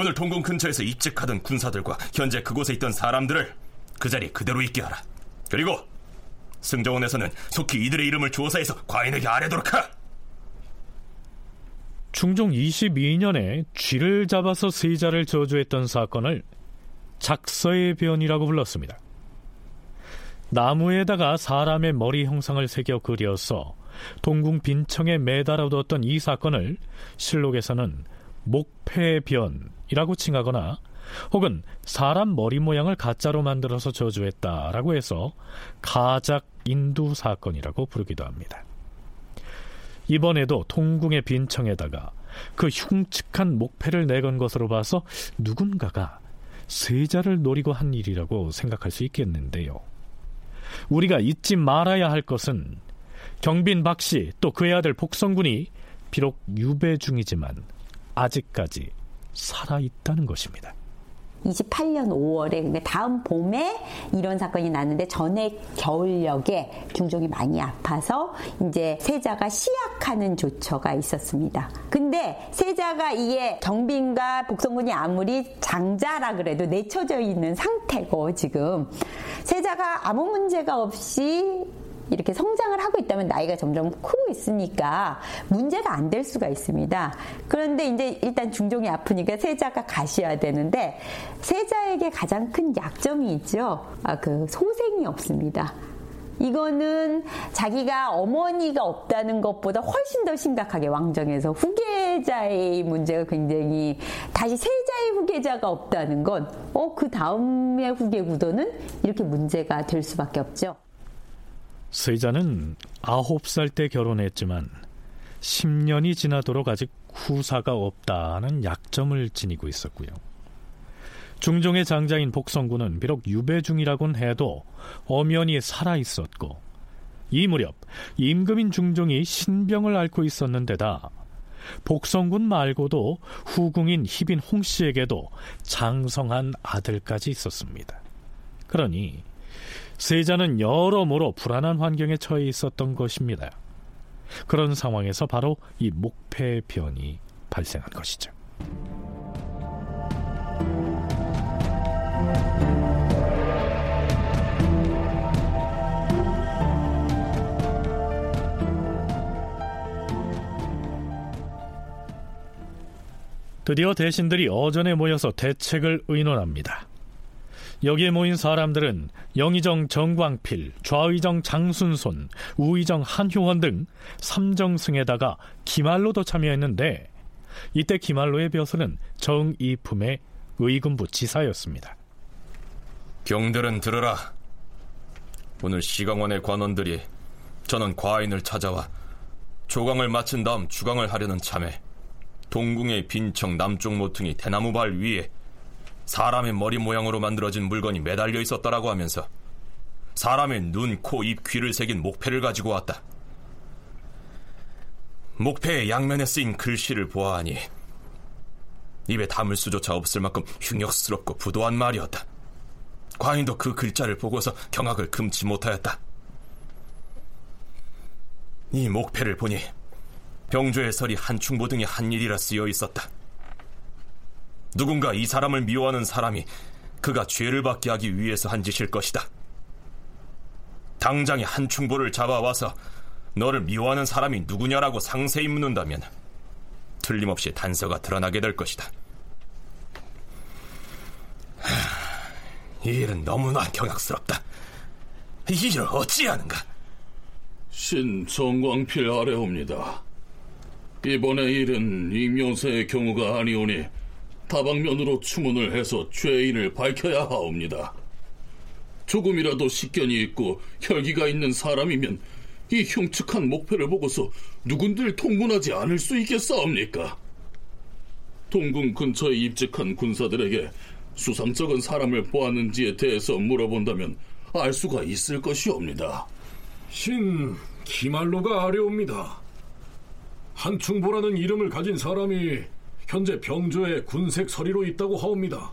오늘 동궁 근처에서 입직하던 군사들과 현재 그곳에 있던 사람들을 그 자리에 그대로 있게 하라. 그리고 승정원에서는 속히 이들의 이름을 조사해서 과인에게 아뢰도록 하라. 중종 22년에 쥐를 잡아서 세자를 저주했던 사건을 작서의 변이라고 불렀습니다. 나무에다가 사람의 머리 형상을 새겨 그려서 동궁 빈청에 매달아두었던 이 사건을 실록에서는 목패변 이라고 칭하거나 혹은 사람 머리 모양을 가짜로 만들어서 저주했다라고 해서 가작 인두 사건이라고 부르기도 합니다. 이번에도 통궁의 빈청에다가 그 흉측한 목패를 내건 것으로 봐서 누군가가 세자를 노리고 한 일이라고 생각할 수 있겠는데요. 우리가 잊지 말아야 할 것은 경빈 박씨 또 그의 아들 복성군이 비록 유배 중이지만 아직까지 살아있다는 것입니다. 28년 5월에 그러니까 다음 봄에 이런 사건이 났는데 전해 겨울녘에 중종이 많이 아파서 이제 세자가 시약하는 조처가 있었습니다. 근데 세자가 이게 경빈과 복성군이 아무리 장자라 그래도 내쳐져 있는 상태고 지금 세자가 아무 문제가 없이 이렇게 성장을 하고 있다면 나이가 점점 크고 있으니까 문제가 안 될 수가 있습니다. 그런데 이제 일단 중종이 아프니까 세자가 가셔야 되는데 세자에게 가장 큰 약점이 있죠. 아, 그 소생이 없습니다. 이거는 자기가 어머니가 없다는 것보다 훨씬 더 심각하게 왕정에서 후계자의 문제가 굉장히 다시 세자의 후계자가 없다는 건 어, 그 다음의 후계 구도는 이렇게 문제가 될 수밖에 없죠. 세자는 아홉 살 때 결혼했지만 10년이 지나도록 아직 후사가 없다는 약점을 지니고 있었고요. 중종의 장자인 복성군은 비록 유배 중이라곤 해도 엄연히 살아 있었고 이 무렵 임금인 중종이 신병을 앓고 있었는데다 복성군 말고도 후궁인 희빈 홍씨에게도 장성한 아들까지 있었습니다. 그러니 세자는 여러모로 불안한 환경에 처해 있었던 것입니다. 그런 상황에서 바로 이 목패 변이 발생한 것이죠. 드디어 대신들이 어전에 모여서 대책을 의논합니다. 여기에 모인 사람들은 영의정 정광필, 좌의정 장순손, 우의정 한효원 등 삼정승에다가 기말로도 참여했는데 이때 기말로의 벼슬은 정이품의 의군부 지사였습니다. 경들은 들으라. 오늘 시강원의 관원들이 저는 과인을 찾아와 조강을 마친 다음 주강을 하려는 참에 동궁의 빈청 남쪽 모퉁이 대나무발 위에 사람의 머리 모양으로 만들어진 물건이 매달려 있었다라고 하면서 사람의 눈, 코, 입, 귀를 새긴 목패를 가지고 왔다. 목패의 양면에 쓰인 글씨를 보아하니 입에 담을 수조차 없을 만큼 흉역스럽고 부도한 말이었다. 과인도 그 글자를 보고서 경악을 금치 못하였다. 이 목패를 보니 병조의 설이 한충보 등의 한 일이라 쓰여 있었다. 누군가 이 사람을 미워하는 사람이 그가 죄를 받게 하기 위해서 한 짓일 것이다. 당장에 한충보를 잡아와서 너를 미워하는 사람이 누구냐라고 상세히 묻는다면 틀림없이 단서가 드러나게 될 것이다. 이 일은 너무나 경악스럽다. 이 일을 어찌하는가? 신 정광필 아래옵니다. 이번의 일은 익명서의 경우가 아니오니 다방면으로 추문을 해서 죄인을 밝혀야 하옵니다. 조금이라도 식견이 있고 혈기가 있는 사람이면 이 흉측한 목표를 보고서 누군들 통문하지 않을 수 있겠사옵니까? 동궁 근처에 입직한 군사들에게 수상쩍은 사람을 보았는지에 대해서 물어본다면 알 수가 있을 것이옵니다. 신 기말로가 아래옵니다. 한충보라는 이름을 가진 사람이 현재 병조에 군색 서리로 있다고 하옵니다.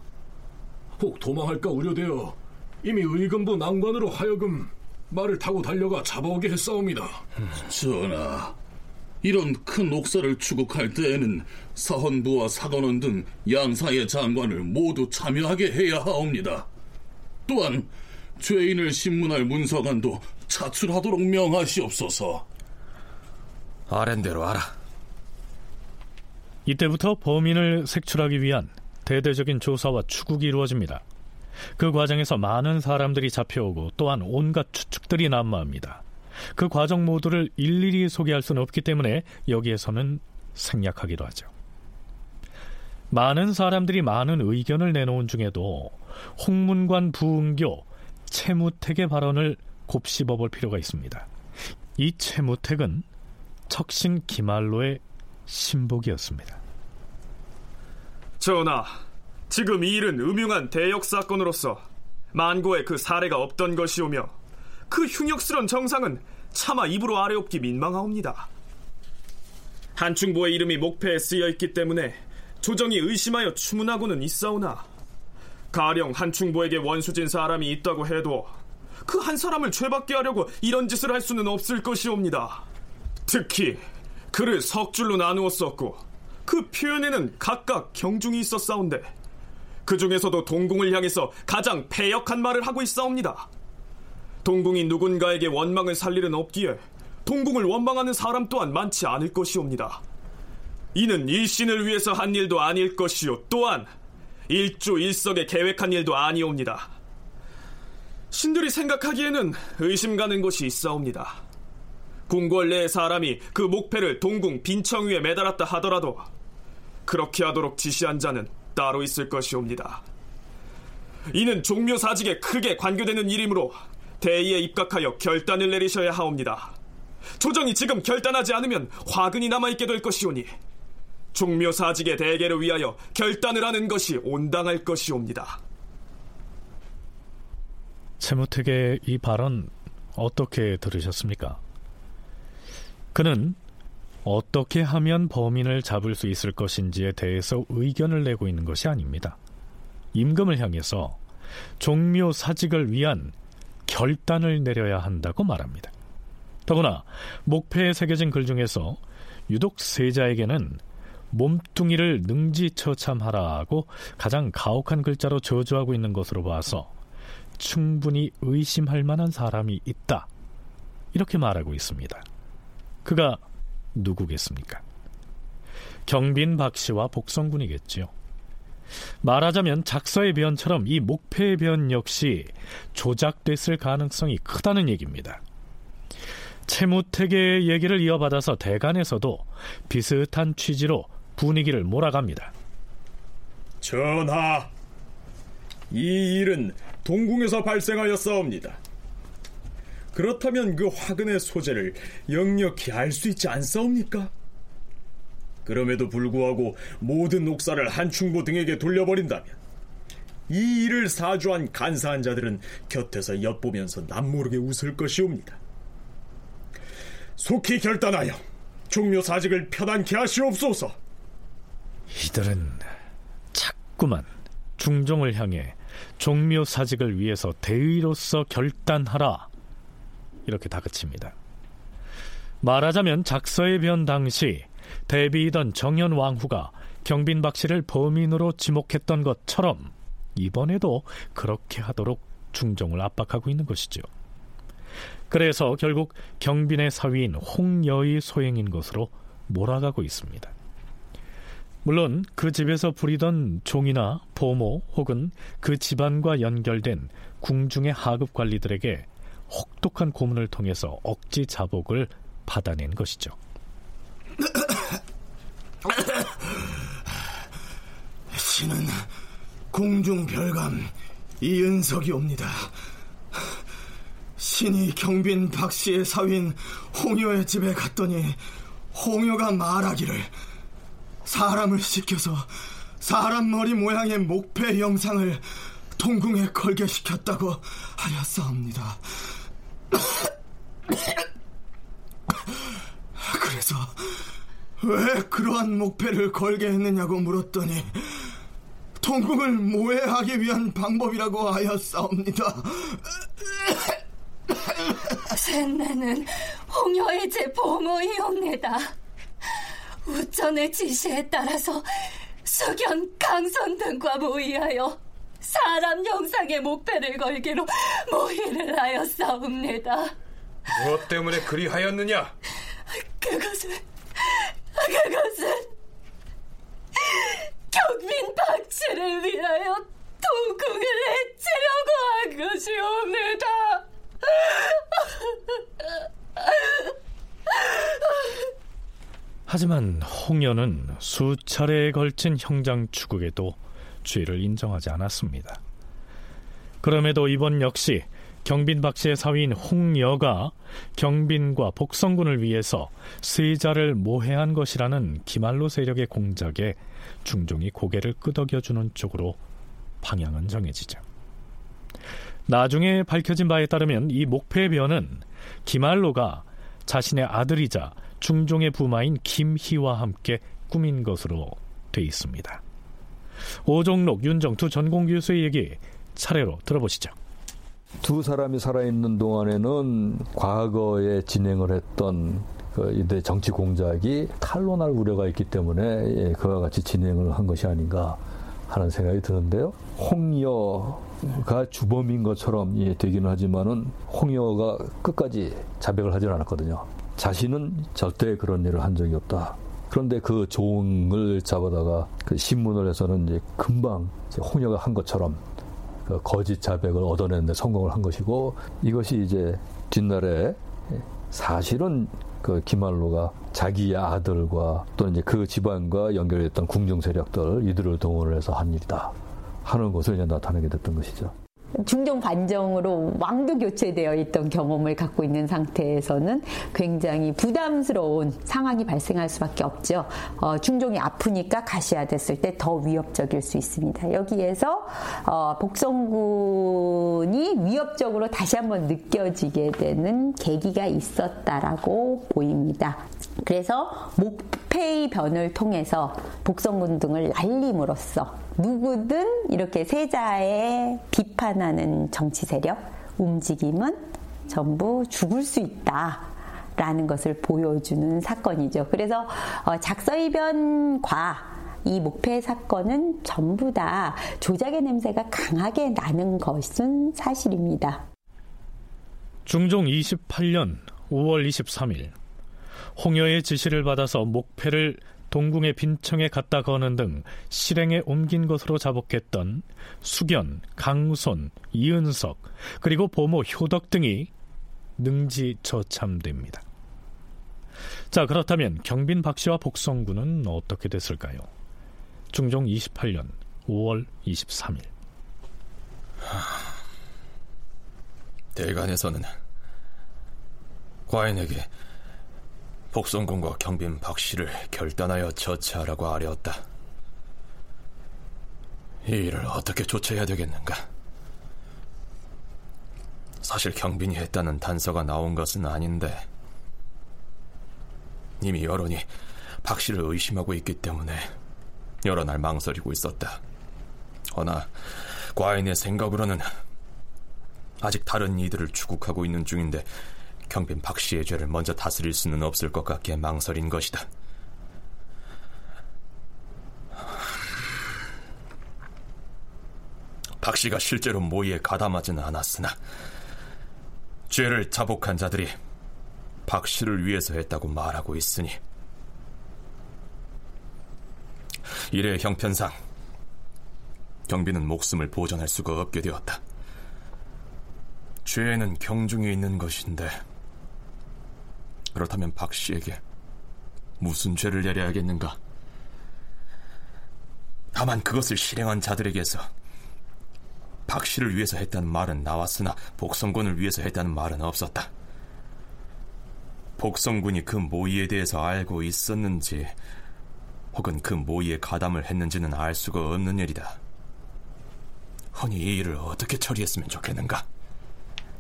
혹 도망할까 우려되어 이미 의금부 난관으로 하여금 말을 타고 달려가 잡아오게 했사옵니다. 전하, 이런 큰 옥사를 추국할 때에는 사헌부와 사관원 등 양사의 장관을 모두 참여하게 해야 하옵니다. 또한 죄인을 신문할 문서관도 차출하도록 명하시옵소서. 아랜대로 알아. 이때부터 범인을 색출하기 위한 대대적인 조사와 추국이 이루어집니다. 그 과정에서 많은 사람들이 잡혀오고 또한 온갖 추측들이 난무합니다. 그 과정 모두를 일일이 소개할 수는 없기 때문에 여기에서는 생략하기로 하죠. 많은 사람들이 많은 의견을 내놓은 중에도 홍문관 부흥교 채무택의 발언을 곱씹어 볼 필요가 있습니다. 이 채무택은 척신 기말로의 신복이었습니다. 전하, 지금 이 일은 음흉한 대역 사건으로서 만고에 그 사례가 없던 것이오며 그 흉역스런 정상은 차마 입으로 아래옵기 민망하옵니다. 한충보의 이름이 목패에 쓰여 있기 때문에 조정이 의심하여 추문하고는 있사오나 가령 한충보에게 원수진 사람이 있다고 해도 그 한 사람을 죄받게 하려고 이런 짓을 할 수는 없을 것이옵니다. 특히 그를 석 줄로 나누었었고 그 표현에는 각각 경중이 있었사온데 그 중에서도 동궁을 향해서 가장 패역한 말을 하고 있사옵니다. 동궁이 누군가에게 원망을 살 일은 없기에 동궁을 원망하는 사람 또한 많지 않을 것이옵니다. 이는 일신을 위해서 한 일도 아닐 것이요 또한 일주일석에 계획한 일도 아니옵니다. 신들이 생각하기에는 의심 가는 것이 있사옵니다. 궁궐 내의 사람이 그 목패를 동궁 빈청 위에 매달았다 하더라도 그렇게 하도록 지시한 자는 따로 있을 것이옵니다. 이는 종묘 사직에 크게 관계되는 일이므로 대의에 입각하여 결단을 내리셔야 하옵니다. 조정이 지금 결단하지 않으면 화근이 남아있게 될 것이오니 종묘 사직의 대계를 위하여 결단을 하는 것이 온당할 것이옵니다. 채무택의 이 발언 어떻게 들으셨습니까? 그는 어떻게 하면 범인을 잡을 수 있을 것인지에 대해서 의견을 내고 있는 것이 아닙니다. 임금을 향해서 종묘 사직을 위한 결단을 내려야 한다고 말합니다. 더구나 목패에 새겨진 글 중에서 유독 세자에게는 몸뚱이를 능지처참하라고 가장 가혹한 글자로 저주하고 있는 것으로 봐서 충분히 의심할 만한 사람이 있다. 이렇게 말하고 있습니다. 그가 누구겠습니까? 경빈 박 씨와 복성군이겠지요. 말하자면 작서의 변처럼 이 목패의 변 역시 조작됐을 가능성이 크다는 얘기입니다. 채무택의 얘기를 이어받아서 대간에서도 비슷한 취지로 분위기를 몰아갑니다. 전하, 이 일은 동궁에서 발생하였사옵니다. 그렇다면 그 화근의 소재를 역력히 알 수 있지 않사옵니까? 그럼에도 불구하고 모든 녹사를 한충보 등에게 돌려버린다면 이 일을 사주한 간사한 자들은 곁에서 엿보면서 남모르게 웃을 것이옵니다. 속히 결단하여 종묘 사직을 편안케 하시옵소서. 이들은 자꾸만 중종을 향해 종묘 사직을 위해서 대의로서 결단하라 이렇게 다그칩니다. 말하자면 작서의 변 당시 대비이던 정현 왕후가 경빈 박 씨를 범인으로 지목했던 것처럼 이번에도 그렇게 하도록 중종을 압박하고 있는 것이죠. 그래서 결국 경빈의 사위인 홍여의 소행인 것으로 몰아가고 있습니다. 물론 그 집에서 부리던 종이나 보모 혹은 그 집안과 연결된 궁중의 하급 관리들에게 혹독한 고문을 통해서 억지 자복을 받아낸 것이죠. 신은 공중 별감 이은석이 옵니다. 신이 경빈 박씨의 사위인 홍여의 집에 갔더니 홍여가 말하기를 사람을 시켜서 사람 머리 모양의 목패 영상을 동궁에 걸게 시켰다고 하였사옵니다. 그래서 왜 그러한 목패를 걸게 했느냐고 물었더니 동궁을 모해하기 위한 방법이라고 하였사옵니다. 셋내는 홍여의 제 보모이옵니다. 우천의 지시에 따라서 수견, 강선 등과 모의하여 사람 영상의 목패를 걸기로 모의를 하였사옵니다. 무엇 때문에 그리하였느냐? 그것은 그것은 경민 박치를 위하여 동궁을 해치려고 한 것이옵니다. 하지만 홍연은 수차례에 걸친 형장 추국에도 죄를 인정하지 않았습니다. 그럼에도 이번 역시 경빈 박 씨의 사위인 홍여가 경빈과 복성군을 위해서 세자를 모해한 것이라는 기말로 세력의 공작에 중종이 고개를 끄덕여주는 쪽으로 방향은 정해지죠. 나중에 밝혀진 바에 따르면 이 목패변은 기말로가 자신의 아들이자 중종의 부마인 김희와 함께 꾸민 것으로 돼 있습니다. 오종록, 윤정 두 전공 교수의 얘기 차례로 들어보시죠. 두 사람이 살아있는 동안에는 과거에 진행을 했던 그 이대 정치 공작이 탄로날 우려가 있기 때문에 예, 그와 같이 진행을 한 것이 아닌가 하는 생각이 드는데요. 홍여가 주범인 것처럼 예, 되기는 하지만은 홍여가 끝까지 자백을 하지 않았거든요. 자신은 절대 그런 일을 한 적이 없다. 그런데 그 종을 잡아다가 그 신문을 해서는 이제 금방 이제 홍여가 한 것처럼 그 거짓 자백을 얻어내는데 성공을 한 것이고 이것이 이제 뒷날에 사실은 그 김한로가 자기의 아들과 또 이제 그 집안과 연결됐던 궁중 세력들 이들을 동원을 해서 한 일이다 하는 것을 이제 나타내게 됐던 것이죠. 중종 관정으로 왕도 교체되어 있던 경험을 갖고 있는 상태에서는 굉장히 부담스러운 상황이 발생할 수밖에 없죠. 어, 중종이 아프니까 가셔야 됐을 때 더 위협적일 수 있습니다. 여기에서 어, 복성군이 위협적으로 다시 한번 느껴지게 되는 계기가 있었다라고 보입니다. 그래서 목패의 변을 통해서 복성군 등을 날림으로써 누구든 이렇게 세자에 비판하는 정치 세력 움직임은 전부 죽을 수 있다. 라는 것을 보여주는 사건이죠. 그래서 어, 작서이변과 이 목패 사건은 전부 다 조작의 냄새가 강하게 나는 것은 사실입니다. 중종 28년 5월 23일 홍여의 지시를 받아서 목패를 동궁의 빈청에 갖다 거는 등 실행에 옮긴 것으로 자복했던 수견, 강손, 이은석 그리고 보모 효덕 등이 능지처참됩니다. 자 그렇다면 경빈 박씨와 복성군은 어떻게 됐을까요? 중종 28년 5월 23일 대간에서는 과인에게 복성군과 경빈 박씨를 결단하여 처치하라고 아뢰었다. 이 일을 어떻게 조처해야 되겠는가? 사실 경빈이 했다는 단서가 나온 것은 아닌데 이미 여론이 박씨를 의심하고 있기 때문에 여러 날 망설이고 있었다. 허나 과인의 생각으로는 아직 다른 이들을 추국하고 있는 중인데 경빈 박 씨의 죄를 먼저 다스릴 수는 없을 것 같기에 망설인 것이다. 박 씨가 실제로 모의에 가담하지는 않았으나 죄를 자복한 자들이 박 씨를 위해서 했다고 말하고 있으니 이래 형편상 경비는 목숨을 보전할 수가 없게 되었다. 죄에는 경중에 있는 것인데 그렇다면 박 씨에게 무슨 죄를 내려야겠는가? 다만 그것을 실행한 자들에게서 박 씨를 위해서 했다는 말은 나왔으나 복성군을 위해서 했다는 말은 없었다. 복성군이 그 모의에 대해서 알고 있었는지 혹은 그 모의에 가담을 했는지는 알 수가 없는 일이다. 허니 이 일을 어떻게 처리했으면 좋겠는가?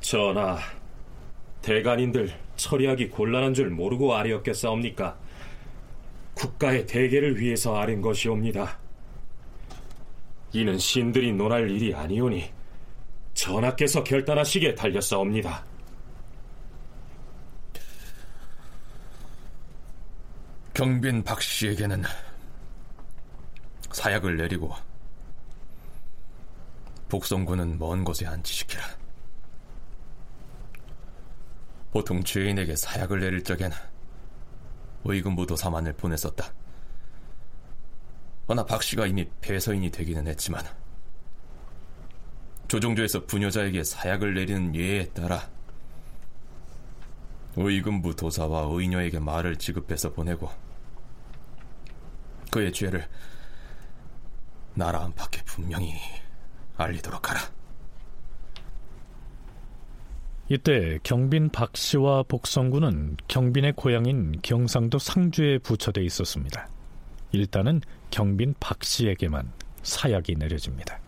전하, 대간인들 처리하기 곤란한 줄 모르고 아뢰었겠사옵니까? 국가의 대계를 위해서 아린 것이옵니다. 이는 신들이 논할 일이 아니오니 전하께서 결단하시기에 달렸사옵니다. 경빈 박 씨에게는 사약을 내리고 복성군은 먼 곳에 안치시키라. 보통 죄인에게 사약을 내릴 적엔 의금부 도 사만을 보냈었다. 허나 박 씨가 이미 폐서인이 되기는 했지만 조종조에서 부녀자에게 사약을 내리는 예에 따라 의금부 도사와 의녀에게 말을 지급해서 보내고 그의 죄를 나라 안팎에 분명히 알리도록 하라. 이때 경빈 박 씨와 복성군은 경빈의 고향인 경상도 상주에 부처돼 있었습니다. 일단은 경빈 박 씨에게만 사약이 내려집니다.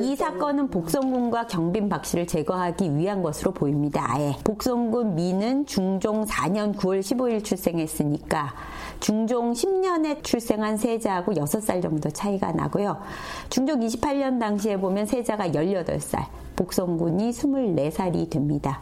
이 사건은 복성군과 경빈 박 씨를 제거하기 위한 것으로 보입니다. 아예 복성군 미는 중종 4년 9월 15일 출생했으니까 중종 10년에 출생한 세자하고 6살 정도 차이가 나고요. 중종 28년 당시에 보면 세자가 18살, 복성군이 24살이 됩니다.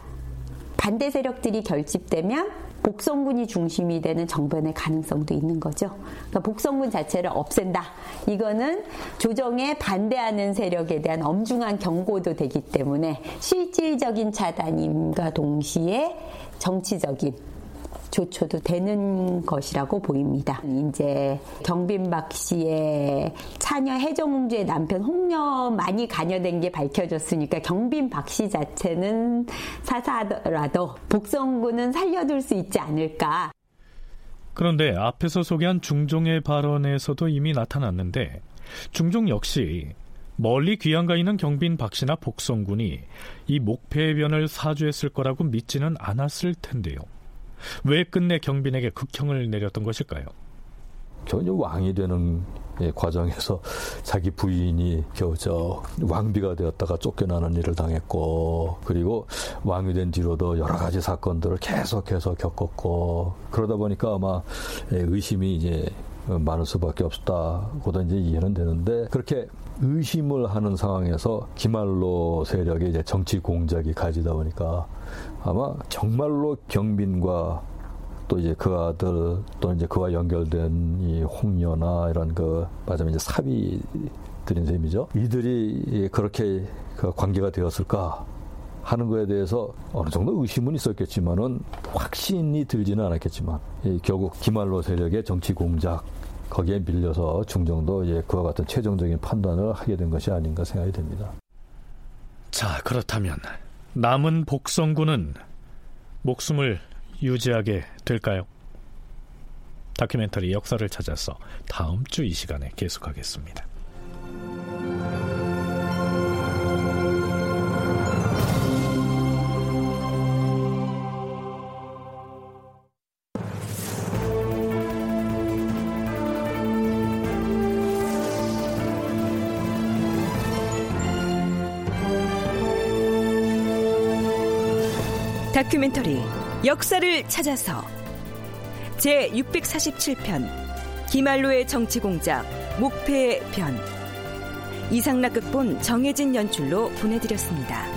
반대 세력들이 결집되면 복성군이 중심이 되는 정변의 가능성도 있는 거죠. 그러니까 복성군 자체를 없앤다. 이거는 조정에 반대하는 세력에 대한 엄중한 경고도 되기 때문에 실질적인 차단임과 동시에 정치적인 조초도 되는 것이라고 보입니다. 이제 경빈박 씨의 차녀 해정웅주의 남편 홍녀만이 관여된 게 밝혀졌으니까 경빈박 씨 자체는 사사하더라도 복성군은 살려둘 수 있지 않을까. 그런데 앞에서 소개한 중종의 발언에서도 이미 나타났는데 중종 역시 멀리 귀양 가 있는 경빈 박씨나 복성군이 이 목패의 변을 사주했을 거라고 믿지는 않았을 텐데요. 왜 끝내 경빈에게 극형을 내렸던 것일까요? 저 왕이 되는 과정에서 자기 부인이 겨우 저 왕비가 되었다가 쫓겨나는 일을 당했고 그리고 왕이 된 뒤로도 여러 가지 사건들을 계속해서 겪었고 그러다 보니까 아마 의심이 이제 많을 수밖에 없다고도 이제 이해는 되는데 그렇게 의심을 하는 상황에서 기말로 세력의 이제 정치 공작이 가지다 보니까 아마 정말로 경빈과 또 이제 그 아들 또 이제 그와 연결된 이 홍녀나 이런 그 맞으면 이제 사비들인 셈이죠. 이들이 그렇게 그 관계가 되었을까 하는 거에 대해서 어느 정도 의심은 있었겠지만은 확신이 들지는 않았겠지만 결국 기말로 세력의 정치 공작 거기에 밀려서 중정도 예, 그와 같은 최종적인 판단을 하게 된 것이 아닌가 생각이 됩니다. 자, 그렇다면 남은 복성군은 목숨을 유지하게 될까요? 다큐멘터리 역사를 찾아서 다음 주 이 시간에 계속하겠습니다. 다큐멘터리 역사를 찾아서 제 647편 기말로의 정치공작 목패의 변 이상락 극본 정혜진 연출로 보내드렸습니다.